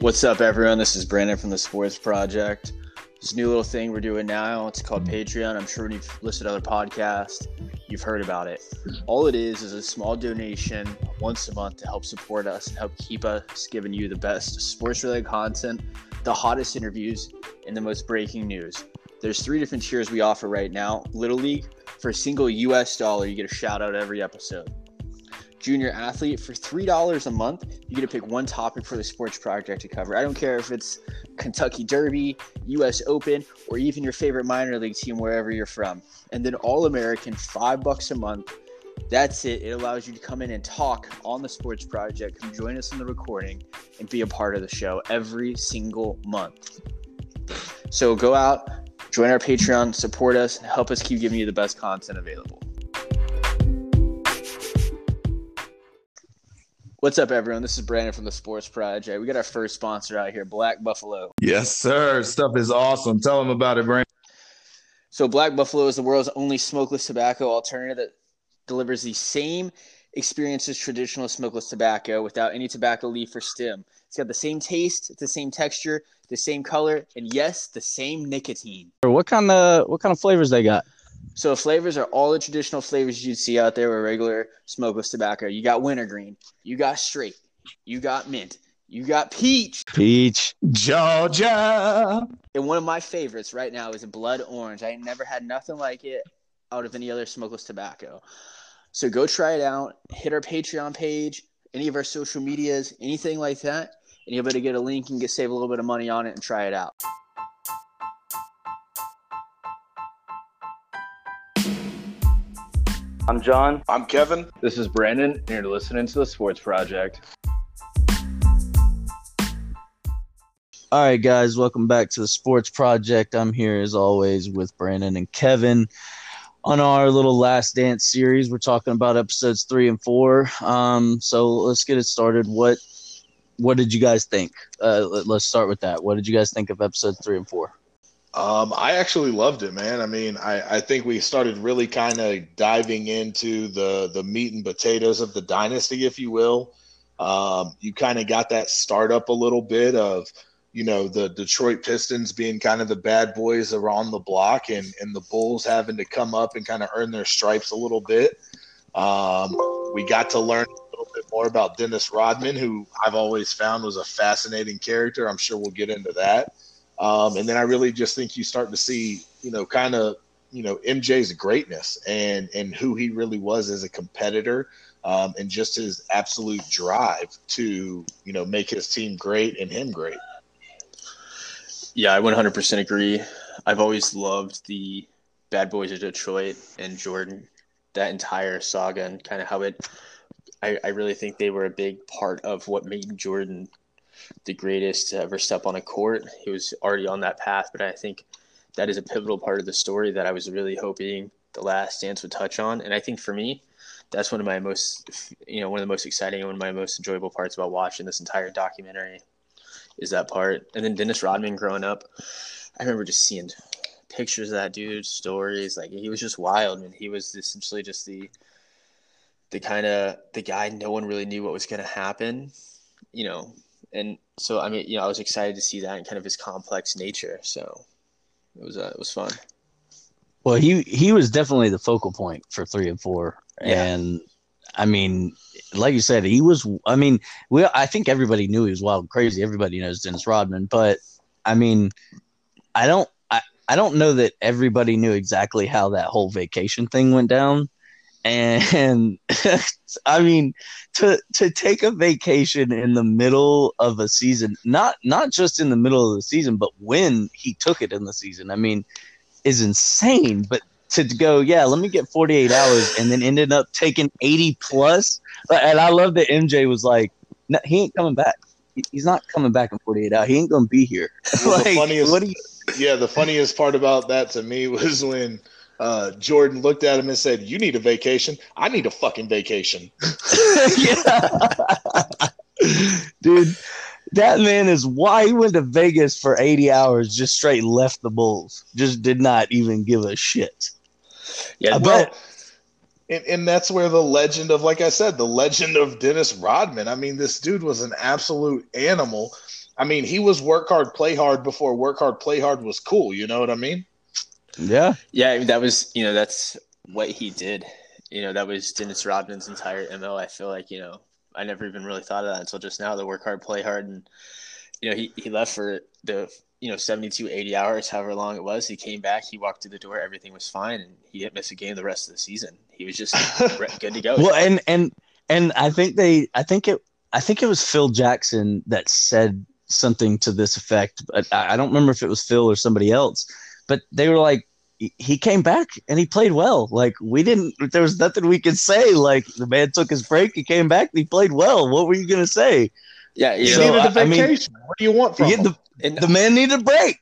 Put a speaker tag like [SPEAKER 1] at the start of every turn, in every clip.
[SPEAKER 1] What's up, everyone? This is Brandon from the Sports Project. This new little thing we're doing now, it's called Patreon. I'm sure when you've listened to other podcasts, you've heard about it. All it is is a small donation once a month to help support us and help keep us giving you the best sports related content, the hottest interviews, and the most breaking news. There's three different tiers we offer right now. Little League, for a single US dollar, you get a shout out every episode junior athlete for $3 a month you get to pick one topic for the sports project to cover. I don't care if it's kentucky derby us open or even your favorite minor league team wherever you're from. And then all american five bucks a month. That's it. It allows you to come in and talk on the sports project come join us in the recording and be a part of the show every single month. So go out join our patreon support us and help us keep giving you the best content available What's up, everyone? This is Brandon from the Sports Project. We got our first sponsor out here, Black Buffalo.
[SPEAKER 2] Yes, sir. Stuff is awesome. Tell them about it, Brandon.
[SPEAKER 1] So, Black Buffalo is the world's only smokeless tobacco alternative that delivers the same experience as traditional smokeless tobacco without any tobacco leaf or stem. It's got the same taste, it's the same texture, the same color, and yes, the same nicotine.
[SPEAKER 3] What kind of what kind of flavors they got?
[SPEAKER 1] So flavors are all the traditional flavors you'd see out there with regular smokeless tobacco. You got wintergreen, you got straight, you got mint, you got peach.
[SPEAKER 3] Peach.
[SPEAKER 2] Georgia.
[SPEAKER 1] And one of my favorites right now is a blood orange. I ain't never had nothing like it out of any other smokeless tobacco. So go try it out. Hit our Patreon page, any of our social medias, anything like that, and you'll be able to get a link and get save a little bit of money on it and try it out.
[SPEAKER 4] I'm John.
[SPEAKER 5] I'm Kevin.
[SPEAKER 6] This is Brandon, and you're listening to the Sports Project.
[SPEAKER 3] All right, guys, welcome back to the Sports Project. I'm here as always with Brandon and Kevin on our little Last Dance series. We're talking about episodes three and four. Um, so let's get it started. What what did you guys think? Uh, let, us start with that. What did you guys think of episodes three and four?
[SPEAKER 5] Um, I actually loved it, man. I mean, I, I think we started really kind of diving into the the meat and potatoes of the dynasty, if you will. Um, you kind of got that startup a little bit of, you know, the Detroit Pistons being kind of the bad boys around the block, and and the Bulls having to come up and kind of earn their stripes a little bit. Um, we got to learn a little bit more about Dennis Rodman, who I've always found was a fascinating character. I'm sure we'll get into that. Um, and then I really just think you start to see, you know, kind of, you know, MJ's greatness and and who he really was as a competitor, um, and just his absolute drive to, you know, make his team great and him great.
[SPEAKER 1] Yeah, I 100% agree. I've always loved the Bad Boys of Detroit and Jordan, that entire saga, and kind of how it. I, I really think they were a big part of what made Jordan the greatest to ever step on a court. He was already on that path, but I think that is a pivotal part of the story that I was really hoping the last dance would touch on. And I think for me, that's one of my most, you know, one of the most exciting and one of my most enjoyable parts about watching this entire documentary is that part. And then Dennis Rodman growing up, I remember just seeing pictures of that dude, stories. Like he was just wild, and he was essentially just the the kind of the guy no one really knew what was going to happen. You know, and so I mean, you know, I was excited to see that and kind of his complex nature. So it was uh, it was fun.
[SPEAKER 3] Well, he he was definitely the focal point for three and four, yeah. and I mean, like you said, he was. I mean, we I think everybody knew he was wild and crazy. Everybody knows Dennis Rodman, but I mean, I don't. I, I don't know that everybody knew exactly how that whole vacation thing went down and I mean to to take a vacation in the middle of a season, not not just in the middle of the season, but when he took it in the season, I mean, is insane. But to go, yeah, let me get 48 hours, and then ended up taking 80 plus. And I love that MJ was like, no, he ain't coming back. He's not coming back in 48 hours. He ain't gonna be here.
[SPEAKER 5] Well, like, the funniest, you- yeah, the funniest part about that to me was when uh, Jordan looked at him and said, "You need a vacation. I need a fucking vacation."
[SPEAKER 3] dude. That man is why he went to Vegas for 80 hours, just straight left the Bulls. Just did not even give a shit.
[SPEAKER 5] Yeah, I well, bet. And, and that's where the legend of, like I said, the legend of Dennis Rodman. I mean, this dude was an absolute animal. I mean, he was work hard, play hard before work hard, play hard was cool. You know what I mean?
[SPEAKER 3] Yeah.
[SPEAKER 1] Yeah, I mean, that was you know that's what he did. You know, that was Dennis Rodman's entire mo. I feel like you know I never even really thought of that until just now. The work hard, play hard, and you know he he left for the you know 72 80 hours however long it was he came back he walked through the door everything was fine and he didn't miss a game the rest of the season he was just good to go
[SPEAKER 3] Well, and and and I think they, I think it, I think it was Phil Jackson that said something to this effect, but I, I don't remember if it was Phil or somebody else. But they were like, he- he came back and he played well. Like we didn't, there was nothing we could say. Like the man took his break, he came back, and he played well. What were you gonna say?
[SPEAKER 1] yeah you
[SPEAKER 5] He
[SPEAKER 3] So,
[SPEAKER 1] know,
[SPEAKER 5] needed a
[SPEAKER 3] I- I mean-
[SPEAKER 5] vacation. what do you want from him?
[SPEAKER 3] the,
[SPEAKER 1] and
[SPEAKER 3] the man needed a break.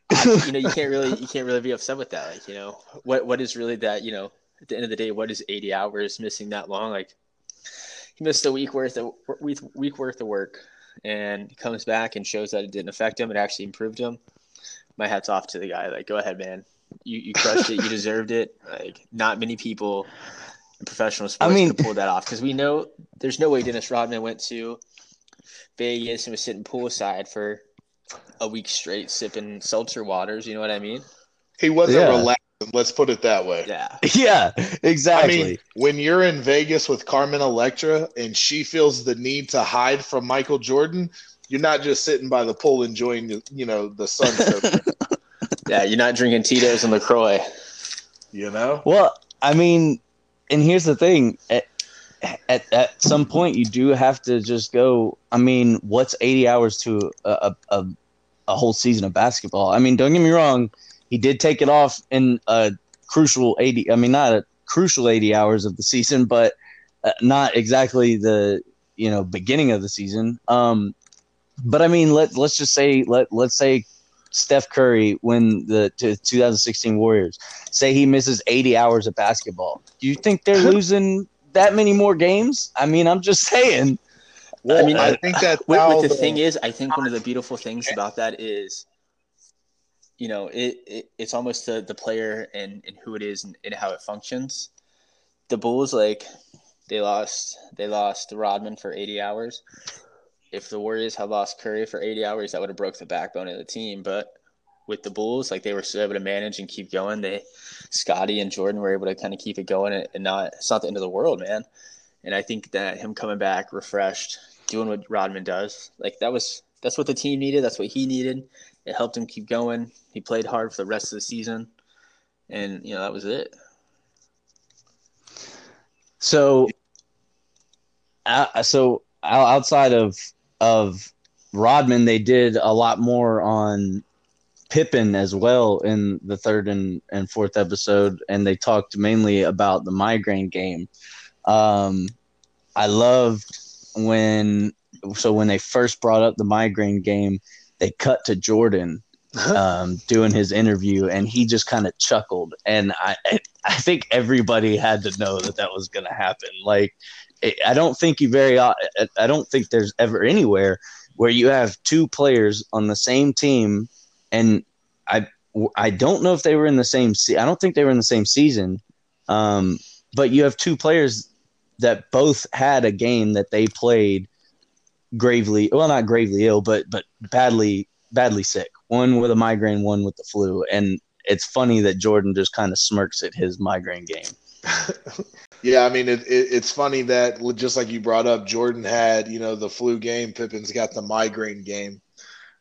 [SPEAKER 1] you know you can't really you can't really be upset with that like you know what what is really that you know at the end of the day what is 80 hours missing that long like he missed a week worth of week, week worth of work and he comes back and shows that it didn't affect him it actually improved him my hat's off to the guy like go ahead man you you crushed it you deserved it like not many people in professional sports
[SPEAKER 3] mean-
[SPEAKER 1] could pull that off because we know there's no way Dennis Rodman went to Vegas and was sitting poolside for a week straight sipping seltzer waters. You know what I mean?
[SPEAKER 5] he wasn't
[SPEAKER 3] Yeah.
[SPEAKER 5] relaxing. Let's put it that way.
[SPEAKER 1] Yeah.
[SPEAKER 3] yeah, Exactly.
[SPEAKER 5] I
[SPEAKER 3] exactly.
[SPEAKER 5] mean, when you're in Vegas with Carmen Electra and she feels the need to hide from Michael Jordan, you're not just sitting by the pool enjoying, the, you know, the sunset.
[SPEAKER 1] Yeah. You're not drinking Tito's and LaCroix.
[SPEAKER 5] you know,
[SPEAKER 3] Well, I mean, and here's the thing: at, at at some point, you do have to just go. I mean, what's 80 hours to a a, a, a whole season of basketball? I mean, don't get me wrong; he did take it off in a crucial 80. I mean, not a crucial 80 hours of the season, but uh, not exactly the you know beginning of the season. Um, but I mean, let let's just say let let's say Steph Curry win the to 2016 Warriors say he misses 80 hours of basketball. Do you think they're losing that many more games? I mean, I'm just saying.
[SPEAKER 5] well, I,
[SPEAKER 1] mean, I
[SPEAKER 5] think that
[SPEAKER 1] What,
[SPEAKER 5] now
[SPEAKER 1] what the
[SPEAKER 5] the-
[SPEAKER 1] thing is, I think one of the beautiful things about that is, you know, it, it it's almost the, the player and, and who it is and, and how it functions. The Bulls, like, they lost they lost Rodman for 80 hours. If the Warriors had lost Curry for 80 hours, that would have broke the backbone of the team. But with the Bulls, like they were still able to manage and keep going. They Scottie and Jordan were able to kind of keep it going and, and not it's not the end of the world, man. And I think that him coming back refreshed, doing what Rodman does, like that was that's what the team needed. That's what he needed. It helped him keep going. He played hard for the rest of the season, and you know that was it.
[SPEAKER 3] So, uh, so outside of of Rodman, they did a lot more on Pippen as well in the third and, and fourth episode, and they talked mainly about the migraine game. Um, I loved when so when they first brought up the migraine game, they cut to Jordan um, doing his interview, and he just kind of chuckled, and I I think everybody had to know that that was going to happen. Like, I don't think you very, I don't think there's ever anywhere where you have two players on the same team, and I I don't know if they were in the same. Se- I don't think they were in the same season, um, but you have two players that both had a game that they played gravely, well, not gravely ill, but but badly badly sick. One with a migraine, one with the flu, and it's funny that Jordan just kind of smirks at his migraine game.
[SPEAKER 5] Yeah, I mean, it, it, it's funny that just like you brought up, Jordan had you know the flu game, Pippen's got the migraine game.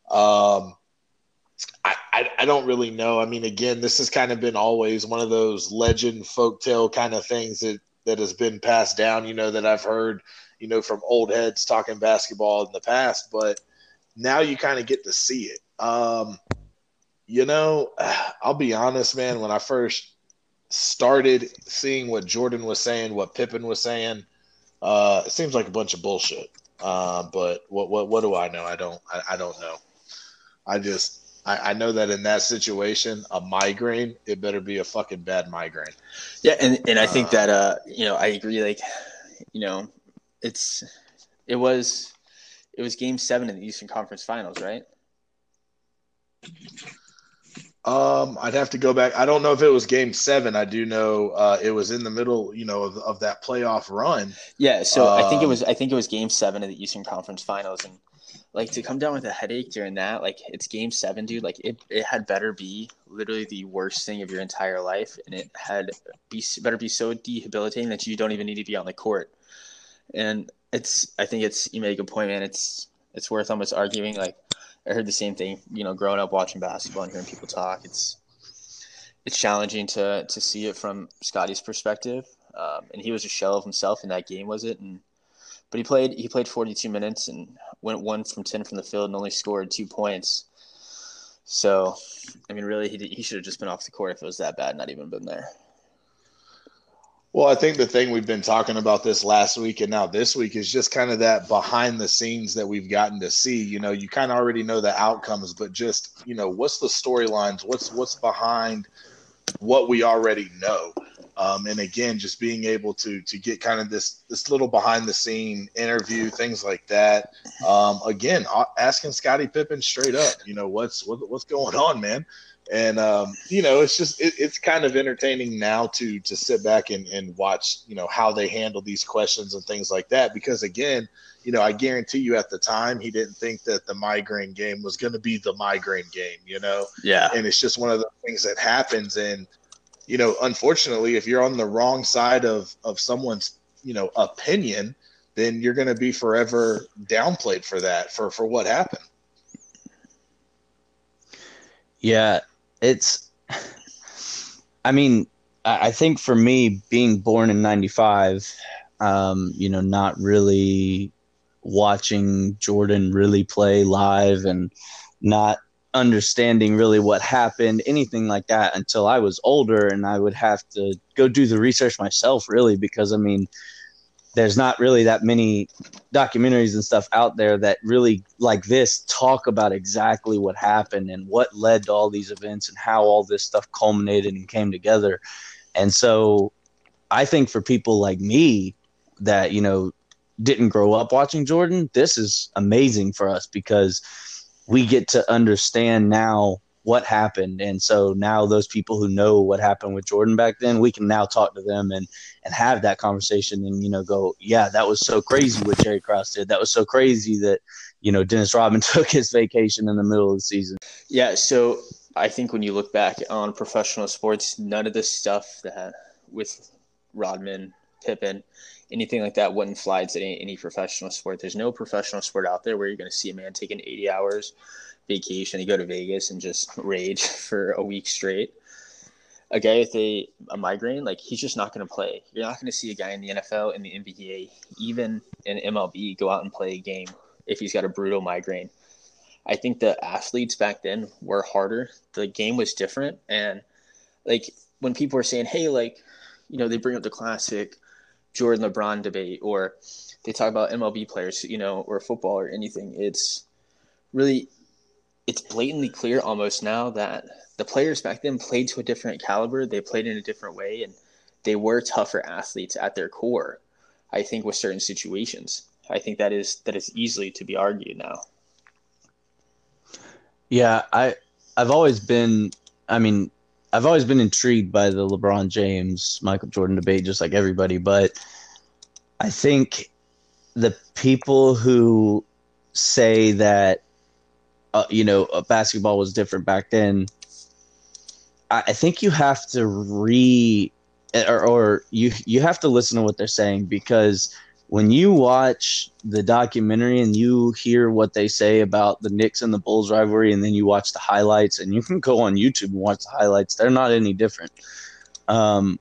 [SPEAKER 5] Um, I, I I don't really know. I mean, again, this has kind of been always one of those legend folktale kind of things that that has been passed down. You know that I've heard you know from old heads talking basketball in the past, but now you kind of get to see it. Um, you know, I'll be honest, man. When I first started seeing what Jordan was saying, what Pippen was saying, uh, it seems like a bunch of bullshit. Uh, but what what what do I know? I don't I, I don't know. I just I, I know that in that situation, a migraine, it better be a fucking bad migraine.
[SPEAKER 1] Yeah, and and I think
[SPEAKER 5] Uh,
[SPEAKER 1] that uh, you know, I agree. Like, you know, it's it was it was Game Seven in the Eastern Conference Finals, right?
[SPEAKER 5] Um, I'd have to go back. I don't know if it was Game Seven. I do know uh, it was in the middle, you know, of, of that playoff run.
[SPEAKER 1] Yeah, so I think it
[SPEAKER 5] Um,
[SPEAKER 1] was I think it was game seven of the Eastern Conference Finals, and like to come down with a headache during that, like it's game seven, dude. Like it, it had better be literally the worst thing of your entire life, and it had be better be so debilitating that you don't even need to be on the court. And it's I think it's you make a good point, man. It's it's worth almost arguing. Like I heard the same thing, you know, growing up watching basketball and hearing people talk. It's it's challenging to to see it from Scottie's perspective, um, and he was a shell of himself in that game, was it? And but he played he played 42 minutes and went one from 10 from the field and only scored two points. So, I mean, really, he he should have just been off the court if it was that bad, not even been there.
[SPEAKER 5] Well, I think the thing we've been talking about this last week and now this week is just kind of that behind the scenes that we've gotten to see. You know, you kind of already know the outcomes, but just you know, what's the storylines? What's what's behind what we already know? Um, and again, just being able to to get kind of this this little behind the scene interview, things like that. Um, again, asking Scottie Pippen straight up, you know, what's what, what's going on, man? And um, you know it's just it, it's kind of entertaining now to to sit back and, and watch you know how they handle these questions and things like that. Because again you know i guarantee you at the time he didn't think that the migraine game was going to be the migraine game you know?
[SPEAKER 1] Yeah,
[SPEAKER 5] and it's just one of the things that happens. And you know unfortunately if you're on the wrong side of of someone's you know opinion then you're going to be forever downplayed for that for for what happened.
[SPEAKER 3] Yeah, it's. I mean, I think for me, being born in '95, um, you know, not really watching Jordan really play live and not understanding really what happened, anything like that, until I was older, and I would have to go do the research myself, really, because I mean, there's not really that many documentaries and stuff out there that really like this talk about exactly what happened and what led to all these events and how all this stuff culminated and came together. And so I think for people like me that, you know, didn't grow up watching Jordan, this is amazing for us because we get to understand now what happened. And so now those people who know what happened with Jordan back then, we can now talk to them and and have that conversation and you know go, yeah, that was so crazy what Jerry Krause did. That was so crazy that you know Dennis Rodman took his vacation in the middle of the season.
[SPEAKER 1] yeah. So I think when you look back on professional sports, none of this stuff that with Rodman, Pippen, anything like that wouldn't fly to any, any professional sport. There's no professional sport out there where you're going to see a man taking 80 hours vacation to go to Vegas and just rage for a week straight. A guy with a, a migraine, like he's just not going to play. You're not going to see a guy in the NFL, in the NBA, even in MLB, go out and play a game if he's got a brutal migraine. I think the athletes back then were harder. The game was different, and like when people were saying, "Hey, like," you know, they bring up the classic Jordan LeBron debate, or they talk about MLB players, you know, or football or anything. It's really, it's blatantly clear almost now that the players back then played to a different caliber. They played in a different way, and they were tougher athletes at their core. I think with certain situations, I think that is that is easily to be argued now.
[SPEAKER 3] Yeah, I I've always been I mean, I've always been intrigued by the LeBron James Michael Jordan debate just like everybody, but I think the people who say that uh, you know, uh, basketball was different back then I, I think you have to re or, or you you have to listen to what they're saying because when you watch the documentary and you hear what they say about the Knicks and the Bulls rivalry, and then you watch the highlights, and you can go on YouTube and watch the highlights, they're not any different. Um,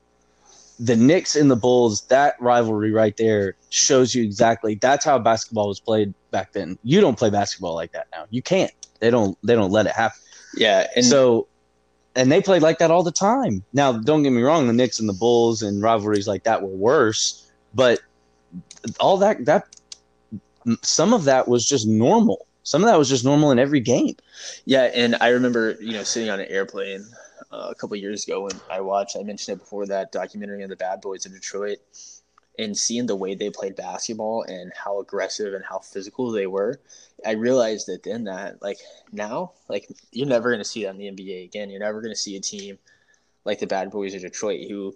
[SPEAKER 3] the Knicks and the Bulls, that rivalry right there shows you exactly that's how basketball was played back then. You don't play basketball like that now. You can't. They don't. They don't let it happen.
[SPEAKER 1] Yeah, and
[SPEAKER 3] so, and they played like that all the time. Now, don't get me wrong, the Knicks and the Bulls and rivalries like that were worse, but all that that some of that was just normal. Some of that was just normal in every game.
[SPEAKER 1] Yeah, and I remember, you know, sitting on an airplane uh, a couple years ago when I watched. I mentioned it before that documentary on the Bad Boys of Detroit, and seeing the way they played basketball and how aggressive and how physical they were, I realized that then that like now, like you're never gonna see that in the NBA again. You're never gonna see a team like the Bad Boys of Detroit who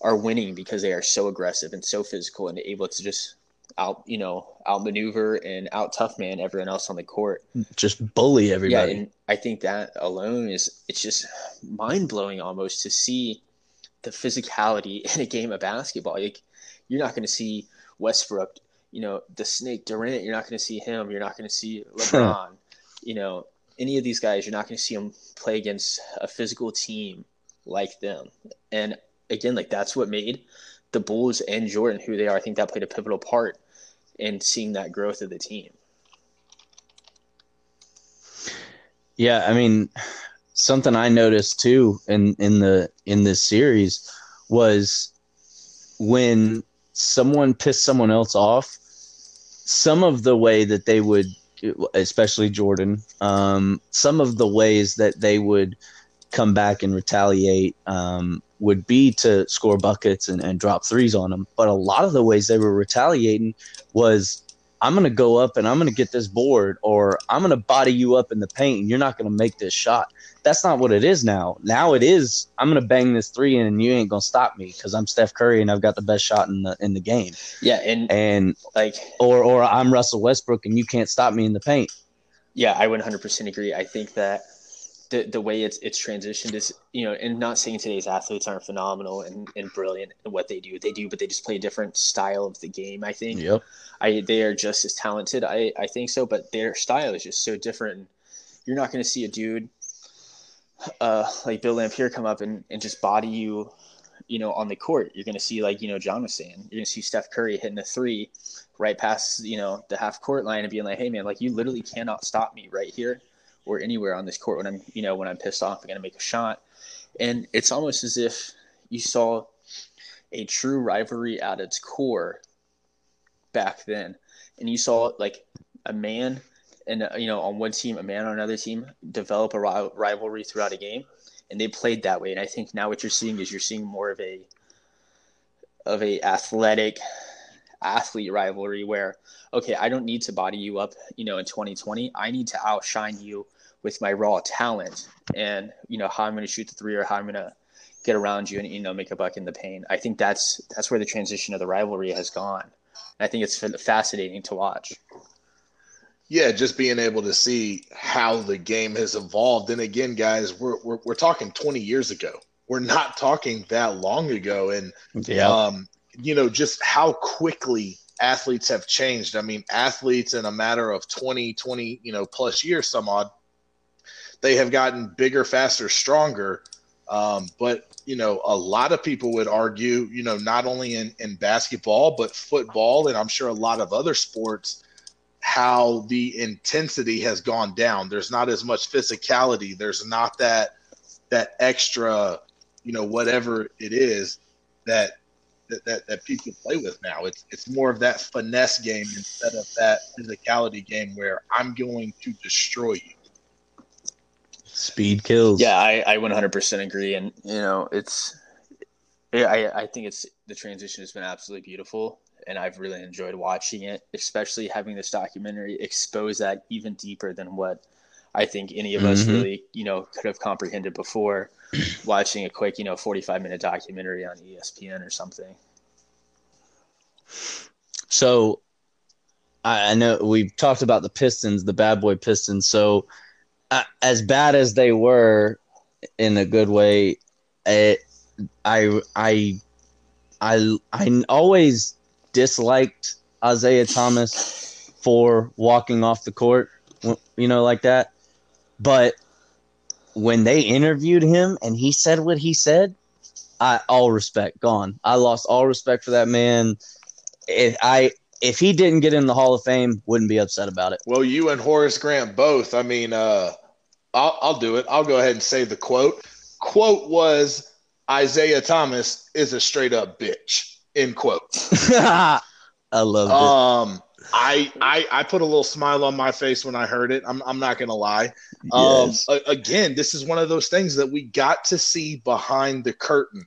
[SPEAKER 1] are winning because they are so aggressive and so physical and able to just out you know outmaneuver and out tough man everyone else on the court.
[SPEAKER 3] Just bully everybody.
[SPEAKER 1] Yeah, and I think that alone is it's just mind blowing almost to see the physicality in a game of basketball. Like you're not going to see Westbrook, you know, the Snake Durant. You're not going to see him. You're not going to see LeBron. you know, any of these guys. You're not going to see them play against a physical team like them. And again, like that's what made the Bulls and Jordan who they are. I think that played a pivotal part in seeing that growth of the team.
[SPEAKER 3] Yeah, I mean, something I noticed too in in the in this series was when someone pissed someone else off, some of the way that they would, especially Jordan, um, some of the ways that they would come back and retaliate um, would be to score buckets and, and drop threes on them. But a lot of the ways they were retaliating was I'm going to go up and I'm going to get this board, or I'm going to body you up in the paint and you're not going to make this shot. That's not what it is now. Now it is I'm going to bang this three in and you ain't going to stop me because I'm Steph Curry and I've got the best shot in the in the game.
[SPEAKER 1] Yeah, and
[SPEAKER 3] And
[SPEAKER 1] like
[SPEAKER 3] or or I'm Russell Westbrook and you can't stop me in the paint.
[SPEAKER 1] Yeah, I would 100% agree. I think that the the way it's it's transitioned is you know, and not saying today's athletes aren't phenomenal and, and brilliant in what they do, they do, but they just play a different style of the game. I think.
[SPEAKER 3] Yep.
[SPEAKER 1] I they are just as talented. I I think so, but their style is just so different. You're not going to see a dude uh like Bill Laimbeer come up and and just body you. You know, on the court, you're going to see like you know John was saying, you're going to see Steph Curry hitting a three right past you know the half court line and being like, "Hey man, like you literally cannot stop me right here or anywhere on this court when I'm you know when I'm pissed off, I'm gonna make a shot." And it's almost as if you saw a true rivalry at its core back then, and you saw like a man and uh, you know on one team, a man on another team develop a rivalry throughout a game, and they played that way. And I think now what you're seeing is you're seeing more of a of a athletic athlete rivalry where okay i don't need to body you up you know in 2020 i need to outshine you with my raw talent and you know how i'm going to shoot the three or how i'm going to get around you and you know make a buck in the paint i think that's that's where the transition of the rivalry has gone i think it's fascinating to watch
[SPEAKER 5] yeah, just being able to see how the game has evolved. And again, guys, we're we're, we're talking 20 years ago. We're not talking that long ago, and
[SPEAKER 3] Yeah.
[SPEAKER 5] um, you know, just how quickly athletes have changed. I mean, athletes in a matter of 20, 20, you know, plus years, some odd, they have gotten bigger, faster, stronger. Um, but you know, a lot of people would argue, you know, not only in, in basketball, but football, and I'm sure a lot of other sports, how the intensity has gone down. There's not as much physicality. There's not that that extra, you know, whatever it is that that, that, that people play with now. It's it's more of that finesse game instead of that physicality game where I'm going to destroy you.
[SPEAKER 3] Speed kills.
[SPEAKER 1] Yeah, I, I 100% agree. And, you know, it's, yeah, I, I think it's, the transition has been absolutely beautiful. And I've really enjoyed watching it, especially having this documentary expose that even deeper than what I think any of us
[SPEAKER 3] Mhm.
[SPEAKER 1] really, you know, could have comprehended before watching a quick, you know, 45 minute documentary on ESPN or something.
[SPEAKER 3] So I, I know we've talked about the Pistons, the bad boy Pistons. So uh, as bad as they were, in a good way, it, I I I I always disliked Isiah Thomas for walking off the court, you know, like that. But when they interviewed him and he said what he said, I all respect gone. I lost all respect for that man. If I if he didn't get in the Hall of Fame, wouldn't be upset about it.
[SPEAKER 5] Well, you and Horace Grant both. I mean, uh, I'll, I'll do it. I'll go ahead and say the quote. Quote was Isiah Thomas is a straight up bitch. End quote.
[SPEAKER 3] I love it.
[SPEAKER 5] Um, I, I I put a little smile on my face when I heard it. I'm I'm not gonna lie. Um,
[SPEAKER 3] Yes.
[SPEAKER 5] a- again, this is one of those things that we got to see behind the curtain.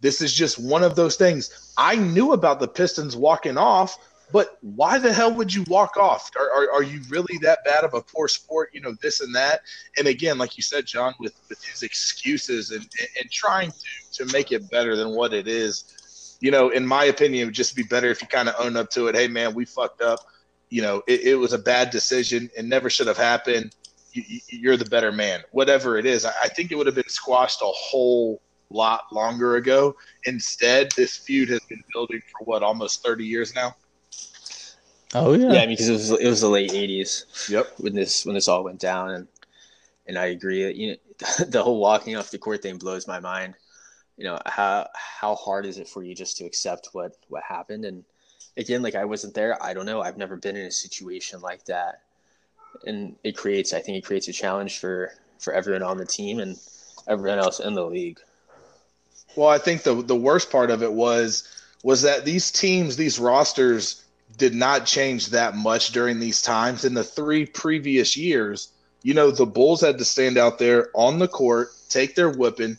[SPEAKER 5] This is just one of those things. I knew about the Pistons walking off, but why the hell would you walk off? Are, are, are, you really that bad of a poor sport? You know, this and that. And again, like you said, John, with, with his excuses and, and, and trying to, to make it better than what it is, you know, in my opinion, it would just be better if you kind of own up to it. Hey, man, we fucked up. You know, it, it was a bad decision. It never should have happened. You, are the better man. Whatever it is, I, I think it would have been squashed a whole lot longer ago. Instead, this feud has been building for what, almost 30 years now?
[SPEAKER 3] Oh yeah,
[SPEAKER 1] yeah. Because it was it was the late '80s.
[SPEAKER 5] Yep.
[SPEAKER 1] When this when this all went down, and and I agree. You know, the whole walking off the court thing blows my mind. You know how how hard is it for you just to accept what what happened? And again, like I wasn't there. I don't know. I've never been in a situation like that, and it creates. I think it creates a challenge for for everyone on the team and everyone else in the league.
[SPEAKER 5] Well, I think the the worst part of it was was that these teams, these rosters did not change that much during these times. In the three previous years, you know, the Bulls had to stand out there on the court, take their whipping,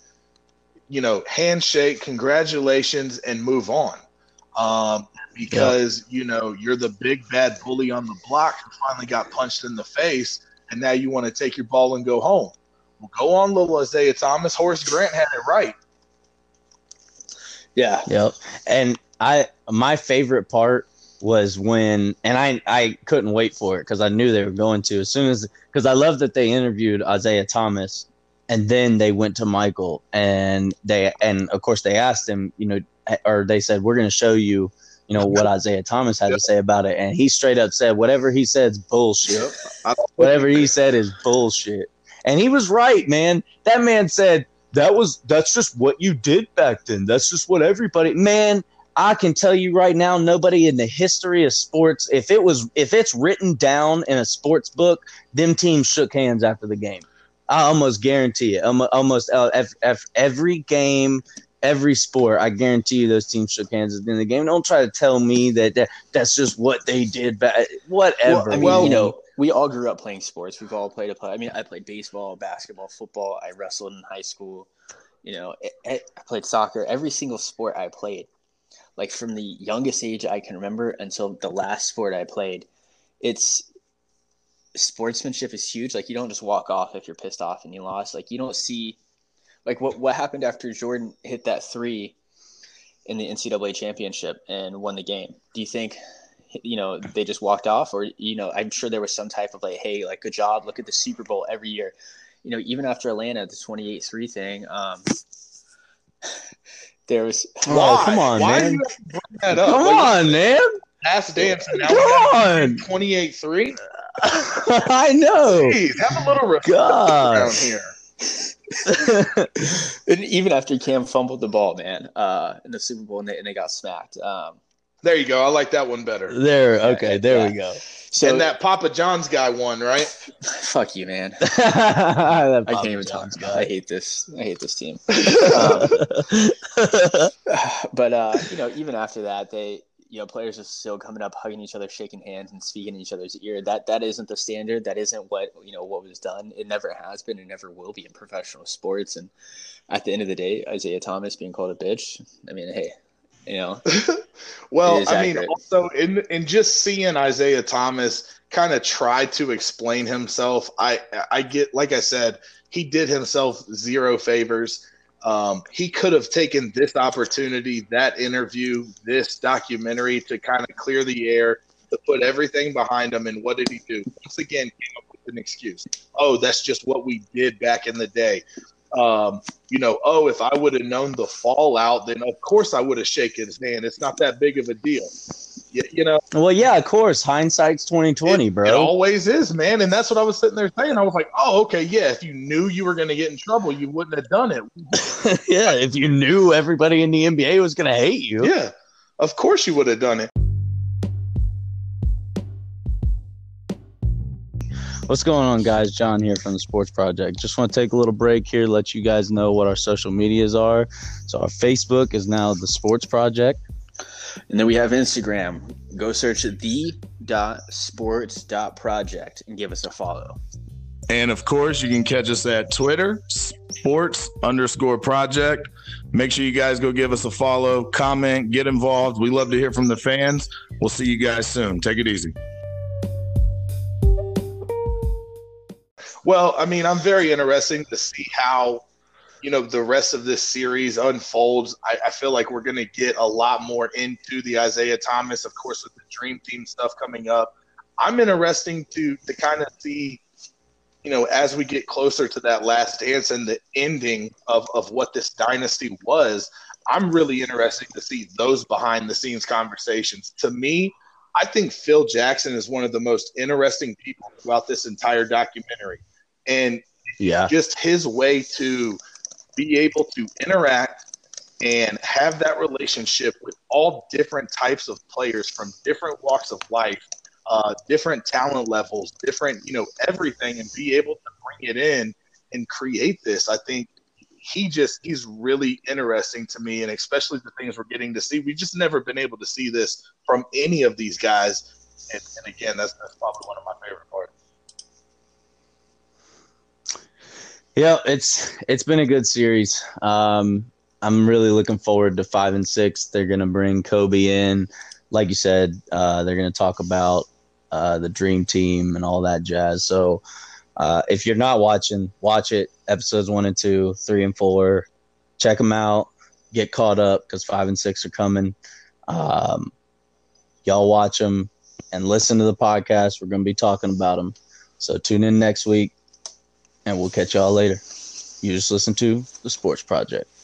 [SPEAKER 5] you know, handshake, congratulations, and move on. Um, because, yeah. you know, you're the big bad bully on the block who finally got punched in the face, and now you want to take your ball and go home. Well, go on, little Isiah Thomas. Horace Grant had it right.
[SPEAKER 3] Yeah. Yep. And I, my favorite part was when and I I couldn't wait for it because I knew they were going to as soon as because I love that they interviewed Isiah Thomas and then they went to Michael and they and of course they asked him you know or they said we're going to show you you know what Isiah Thomas had to say about it. And he straight up said whatever he said is bullshit whatever he said is bullshit. And he was right man. That man said that was that's just what you did back then. That's just what everybody man I can tell you right now, nobody in the history of sports, if it was, if it's written down in a sports book, them teams shook hands after the game. I almost guarantee it. Almost uh, every game, every sport, I guarantee you those teams shook hands in the game. Don't try to tell me that, that that's just what they did. But whatever.
[SPEAKER 1] Well, I mean, well, you know, we all grew up playing sports. We've all played a play. I mean, I played baseball, basketball, football. I wrestled in high school. You know, I played soccer. Every single sport I played like from the youngest age I can remember until the last sport I played, it's sportsmanship is huge. Like you don't just walk off if you're pissed off and you lost. Like you don't see like what what happened after Jordan hit that three in the NCAA championship and won the game. Do you think you know they just walked off or you know I'm sure there was some type of like hey like good job look at the Super Bowl every year. You know even after Atlanta the 28-3 thing um there was.
[SPEAKER 3] Oh, come on, Why man! Come like, on, man!
[SPEAKER 5] Last dance.
[SPEAKER 3] Come on.
[SPEAKER 5] Twenty-eight three.
[SPEAKER 3] I know.
[SPEAKER 5] Jeez, have a little respect around here.
[SPEAKER 1] and even after Cam fumbled the ball, man, uh, in the Super Bowl, and they, and they got smacked. Um,
[SPEAKER 5] there you go. I like that one better.
[SPEAKER 3] There. Okay. There yeah. we go.
[SPEAKER 5] So and that Papa John's guy won, right?
[SPEAKER 1] Fuck you, man. I can't even John's talk. Guy. I hate this. I hate this team. um, but uh, you know, even after that, they you know players are still coming up, hugging each other, shaking hands, and speaking in each other's ear. That that isn't the standard. That isn't what you know what was done. It never has been. It never will be in professional sports. And at the end of the day, Isiah Thomas being called a bitch. I mean, hey, you know.
[SPEAKER 5] well, I mean, also in in just seeing Isiah Thomas kind of try to explain himself, I I get like I said, he did himself zero favors. Um, he could have taken this opportunity, that interview, this documentary to kind of clear the air, to put everything behind him. And what did he do? Once again, came up with an excuse. Oh, that's just what we did back in the day um, you know, oh, if I would have known the fallout, then of course I would have shaken his hand. It's not that big of a deal. You, you know.
[SPEAKER 3] Well, yeah, of course. Hindsight's twenty twenty, bro.
[SPEAKER 5] It always is, man. And that's what I was sitting there saying. I was like, oh, okay, yeah. If you knew you were going to get in trouble, you wouldn't have done it.
[SPEAKER 3] yeah, if you knew everybody in the NBA was going to hate you.
[SPEAKER 5] Yeah, of course you would have done it.
[SPEAKER 3] What's going on, guys? John here from the Sports Project. Just want to take a little break here, let you guys know what our social medias are. So, our Facebook is now the Sports Project.
[SPEAKER 1] And then we have Instagram. Go search the dot sports dot project and give us a follow.
[SPEAKER 2] And of course, you can catch us at Twitter, sports underscore project. Make sure you guys go give us a follow, comment, get involved. We love to hear from the fans. We'll see you guys soon. Take it easy.
[SPEAKER 5] Well, I mean, I'm very interesting to see how you know the rest of this series unfolds. I, I feel like we're going to get a lot more into the Isiah Thomas, of course, with the Dream Team stuff coming up. I'm interesting to to kind of see, you know, as we get closer to that last dance and the ending of of what this dynasty was. I'm really interested to see those behind the scenes conversations. To me, I think Phil Jackson is one of the most interesting people throughout this entire documentary. And
[SPEAKER 3] Yeah.
[SPEAKER 5] just his way to be able to interact and have that relationship with all different types of players from different walks of life, uh, different talent levels, different, you know, everything, and be able to bring it in and create this. I think he just he's really interesting to me, and especially the things we're getting to see. We've just never been able to see this from any of these guys. And, and again, that's that's probably one of my favorite parts.
[SPEAKER 3] Yeah, it's it's been a good series. Um, I'm really looking forward to five and six. They're gonna bring Kobe in, like you said. Uh, they're gonna talk about uh, the Dream Team and all that jazz. So, uh, if you're not watching, watch it. Episodes one and two, three and four. Check them out. Get caught up because five and six are coming. Um, y'all watch them and listen to the podcast. We're gonna be talking about them. So tune in next week and we'll catch y'all later. You just listen to the Sports Project.